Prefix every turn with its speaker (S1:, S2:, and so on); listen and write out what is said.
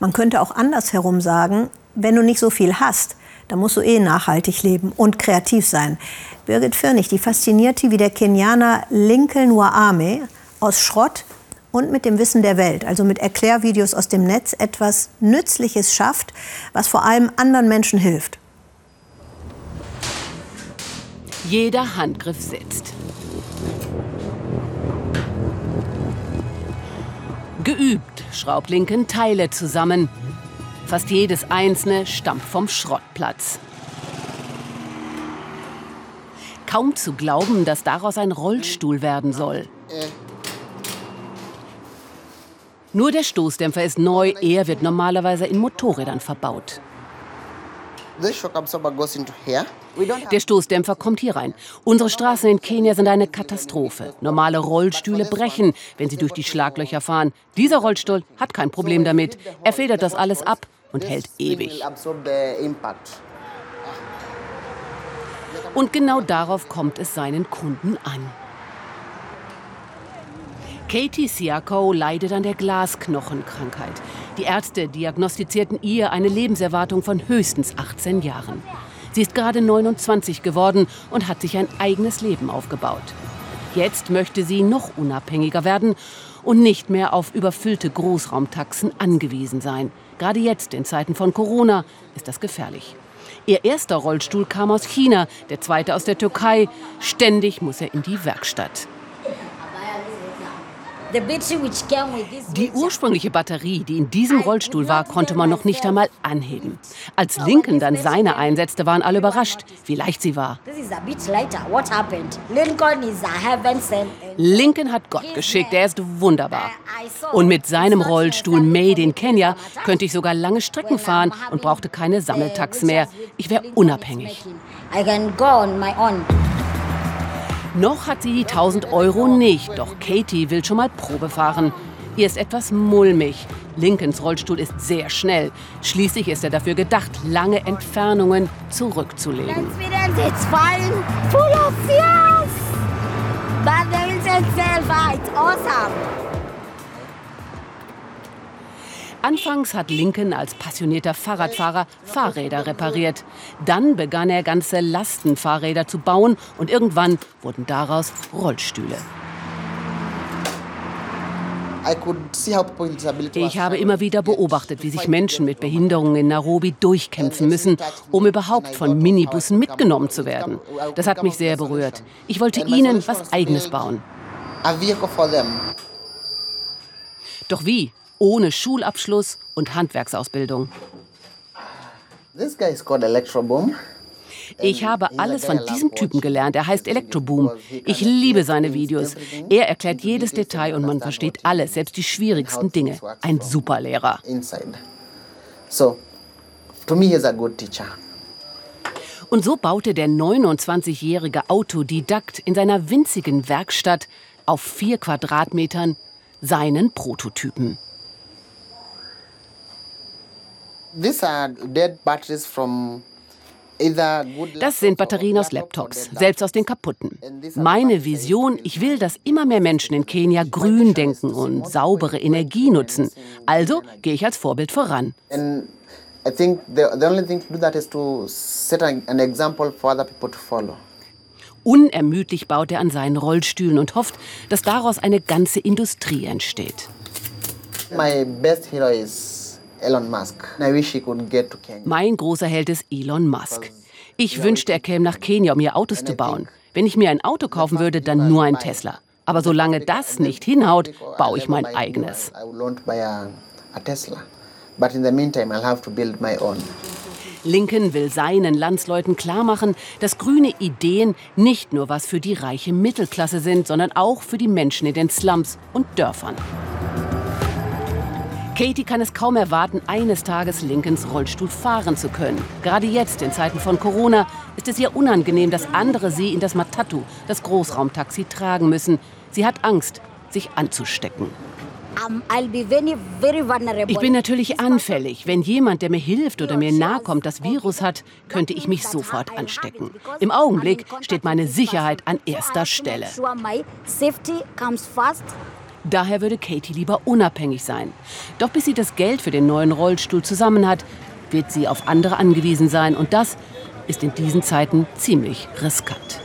S1: Man könnte auch andersherum sagen, wenn du nicht so viel hast, dann musst du eh nachhaltig leben und kreativ sein. Birgit Firnig, die faszinierte wie der Kenianer Lincoln Waame aus Schrott und mit dem Wissen der Welt, also mit Erklärvideos aus dem Netz, etwas Nützliches schafft, was vor allem anderen Menschen hilft.
S2: Jeder Handgriff sitzt. Geübt schraubt Lincoln Teile zusammen. Fast jedes einzelne stammt vom Schrottplatz. Kaum zu glauben, dass daraus ein Rollstuhl werden soll. Nur der Stoßdämpfer ist neu, er wird normalerweise in Motorrädern verbaut. Der Stoßdämpfer kommt hier rein. Unsere Straßen in Kenia sind eine Katastrophe. Normale Rollstühle brechen, wenn sie durch die Schlaglöcher fahren. Dieser Rollstuhl hat kein Problem damit. Er federt das alles ab und hält ewig. Und genau darauf kommt es seinen Kunden an. Katie Siako leidet an der Glasknochenkrankheit. Die Ärzte diagnostizierten ihr eine Lebenserwartung von höchstens 18 Jahren. Sie ist gerade 29 geworden und hat sich ein eigenes Leben aufgebaut. Jetzt möchte sie noch unabhängiger werden und nicht mehr auf überfüllte Großraumtaxen angewiesen sein. Gerade jetzt, in Zeiten von Corona, ist das gefährlich. Ihr erster Rollstuhl kam aus China, der zweite aus der Türkei. Ständig muss er in die Werkstatt. Die ursprüngliche Batterie, die in diesem Rollstuhl war, konnte man noch nicht einmal anheben. Als Lincoln dann seine einsetzte, waren alle überrascht, wie leicht sie war. Lincoln hat Gott geschickt, er ist wunderbar. Und mit seinem Rollstuhl Made in Kenya könnte ich sogar lange Strecken fahren und brauchte keine Sammeltax mehr. Ich wäre unabhängig. I can go on my own. Noch hat sie die 1000 Euro nicht, doch Katie will schon mal Probe fahren. Ihr ist etwas mulmig. Lincolns Rollstuhl ist sehr schnell. Schließlich ist er dafür gedacht, lange Entfernungen zurückzulegen. It's fine, full of fears. But the itself, it's awesome. Anfangs hat Lincoln als passionierter Fahrradfahrer Fahrräder repariert. Dann begann er ganze Lastenfahrräder zu bauen und irgendwann wurden daraus Rollstühle. Ich habe immer wieder beobachtet, wie sich Menschen mit Behinderungen in Nairobi durchkämpfen müssen, um überhaupt von Minibussen mitgenommen zu werden. Das hat mich sehr berührt. Ich wollte ihnen was Eigenes bauen. Doch wie? Ohne Schulabschluss und Handwerksausbildung. Ich habe alles von diesem Typen gelernt. Er heißt Electroboom. Ich liebe seine Videos. Er erklärt jedes Detail und man versteht alles, selbst die schwierigsten Dinge. Ein super Lehrer. Und so baute der 29-jährige Autodidakt in seiner winzigen Werkstatt auf vier Quadratmetern seinen Prototypen. Das sind Batterien aus Laptops, selbst aus den kaputten. Meine Vision, ich will, dass immer mehr Menschen in Kenia grün denken und saubere Energie nutzen. Also gehe ich als Vorbild voran. Unermüdlich baut er an seinen Rollstühlen und hofft, dass daraus eine ganze Industrie entsteht. My best hero is Elon Musk. Mein großer Held ist Elon Musk. Ich wünschte, er käme nach Kenia, um hier Autos zu bauen. Wenn ich mir ein Auto kaufen würde, dann nur ein Tesla. Aber solange das nicht hinhaut, baue ich mein eigenes. Lincoln will seinen Landsleuten klarmachen, dass grüne Ideen nicht nur was für die reiche Mittelklasse sind, sondern auch für die Menschen in den Slums und Dörfern. Katie kann es kaum erwarten, eines Tages Lincolns Rollstuhl fahren zu können. Gerade jetzt, in Zeiten von Corona, ist es ihr unangenehm, dass andere sie in das Matatu, das Großraumtaxi, tragen müssen. Sie hat Angst, sich anzustecken. Ich bin natürlich anfällig. Wenn jemand, der mir hilft oder mir nahe kommt, das Virus hat, könnte ich mich sofort anstecken. Im Augenblick steht meine Sicherheit an erster Stelle. Daher würde Katie lieber unabhängig sein. Doch bis sie das Geld für den neuen Rollstuhl zusammen hat, wird sie auf andere angewiesen sein. Und das ist in diesen Zeiten ziemlich riskant.